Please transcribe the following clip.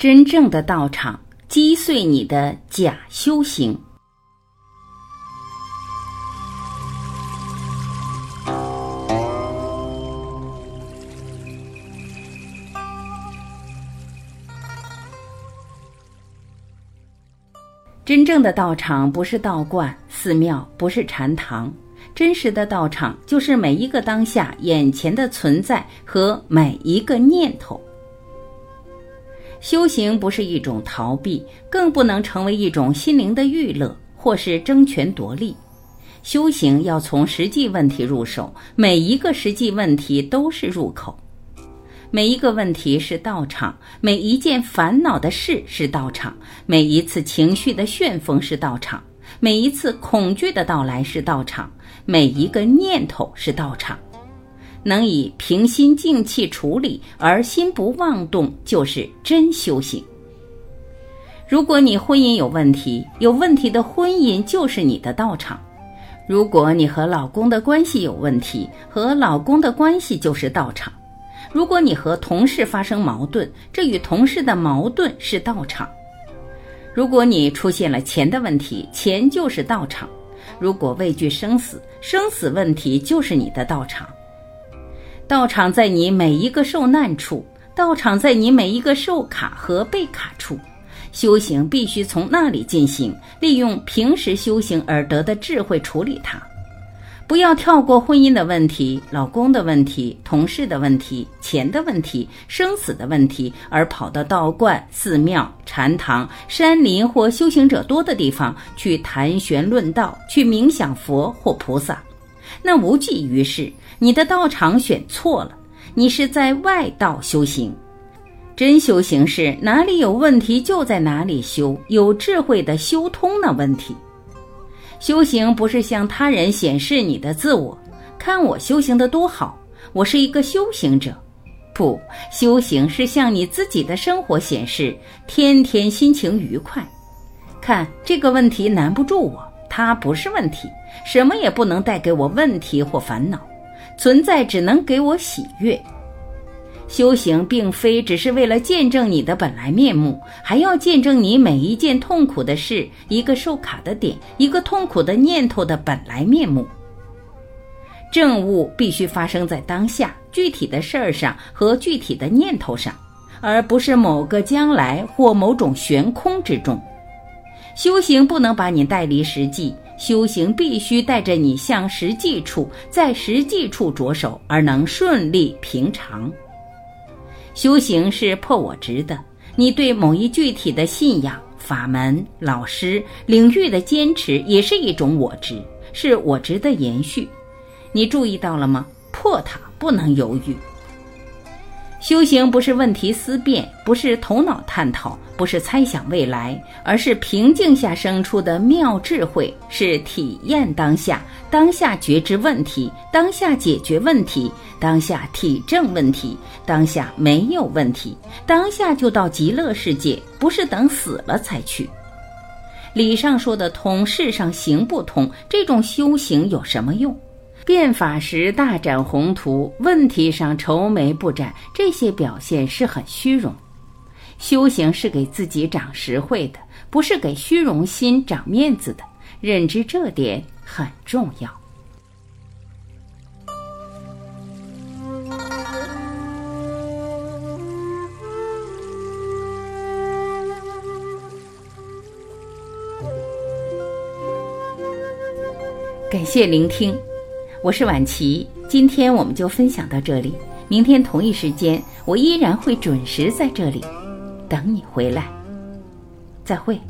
真正的道场击碎你的假修行。真正的道场不是道观、寺庙，不是禅堂，真实的道场就是每一个当下眼前的存在和每一个念头。修行不是一种逃避，更不能成为一种心灵的娱乐或是争权夺利。修行要从实际问题入手，每一个实际问题都是入口，每一个问题是道场，每一件烦恼的事是道场，每一次情绪的旋风是道场，每一次恐惧的到来是道场，每一个念头是道场。能以平心静气处理，而心不妄动，就是真修行。如果你婚姻有问题，有问题的婚姻就是你的道场；如果你和老公的关系有问题，和老公的关系就是道场；如果你和同事发生矛盾，这与同事的矛盾是道场；如果你出现了钱的问题，钱就是道场；如果畏惧生死，生死问题就是你的道场。道场在你每一个受难处，道场在你每一个受卡和被卡处，修行必须从那里进行，利用平时修行而得的智慧处理它。不要跳过婚姻的问题、老公的问题、同事的问题、钱的问题、生死的问题，而跑到道观、寺庙、禅堂、山林或修行者多的地方去谈玄论道，去冥想佛或菩萨。那无济于事，你的道场选错了，你是在外道修行。真修行是哪里有问题就在哪里修，有智慧的修通那问题。修行不是向他人显示你的自我，看我修行的多好，我是一个修行者。不，修行是向你自己的生活显示，天天心情愉快。看这个问题难不住我。它不是问题，什么也不能带给我问题或烦恼，存在只能给我喜悦。修行并非只是为了见证你的本来面目，还要见证你每一件痛苦的事、一个受卡的点、一个痛苦的念头的本来面目。正悟必须发生在当下具体的事儿上和具体的念头上，而不是某个将来或某种悬空之中。修行不能把你带离实际，修行必须带着你向实际处，在实际处着手，而能顺利平常。修行是破我执的，你对某一具体的信仰、法门、老师、领域的坚持，也是一种我执，是我执的延续。你注意到了吗？破它不能犹豫。修行不是问题思辨，不是头脑探讨，不是猜想未来，而是平静下生出的妙智慧，是体验当下，当下觉知问题，当下解决问题，当下体证问题，当下没有问题，当下就到极乐世界，不是等死了才去。理上说得通，事上行不通，这种修行有什么用？变法时大展宏图，问题上愁眉不展，这些表现是很虚荣。修行是给自己长实惠的，不是给虚荣心长面子的。认知这点很重要。感谢聆听。我是婉琪，今天我们就分享到这里。明天同一时间，我依然会准时在这里等你回来。再会。